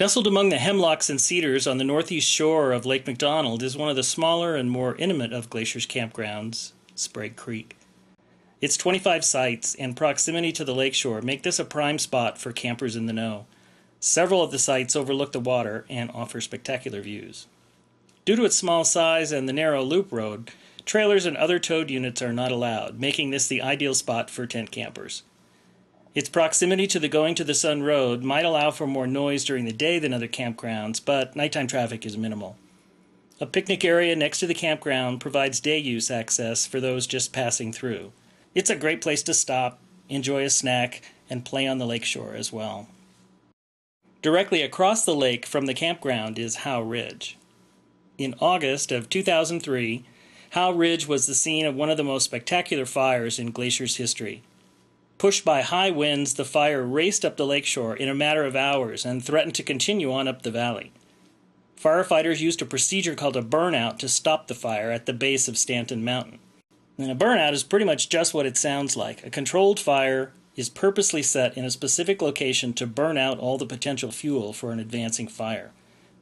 Nestled among the hemlocks and cedars on the northeast shore of Lake McDonald is one of the smaller and more intimate of Glacier's campgrounds, Sprague Creek. Its 25 sites and proximity to the lakeshore make this a prime spot for campers in the know. Several of the sites overlook the water and offer spectacular views. Due to its small size and the narrow loop road, trailers and other towed units are not allowed, making this the ideal spot for tent campers. Its proximity to the Going to the Sun Road might allow for more noise during the day than other campgrounds, but nighttime traffic is minimal. A picnic area next to the campground provides day use access for those just passing through. It's a great place to stop, enjoy a snack, and play on the lakeshore as well. Directly across the lake from the campground is Howe Ridge. In August of 2003, Howe Ridge was the scene of one of the most spectacular fires in Glacier's history. Pushed by high winds, the fire raced up the lakeshore in a matter of hours and threatened to continue on up the valley. Firefighters used a procedure called a burnout to stop the fire at the base of Stanton Mountain. And a burnout is pretty much just what it sounds like. A controlled fire is purposely set in a specific location to burn out all the potential fuel for an advancing fire.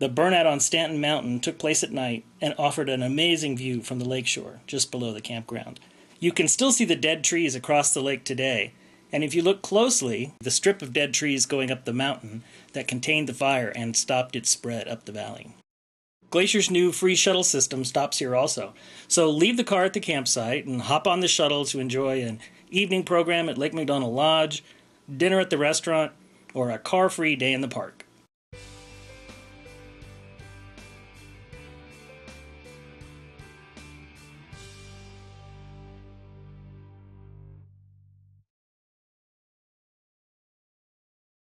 The burnout on Stanton Mountain took place at night and offered an amazing view from the lakeshore just below the campground. You can still see the dead trees across the lake today, and if you look closely, the strip of dead trees going up the mountain that contained the fire and stopped its spread up the valley. Glacier's new free shuttle system stops here also. So leave the car at the campsite and hop on the shuttle to enjoy an evening program at Lake McDonald Lodge, dinner at the restaurant, or a car free day in the park.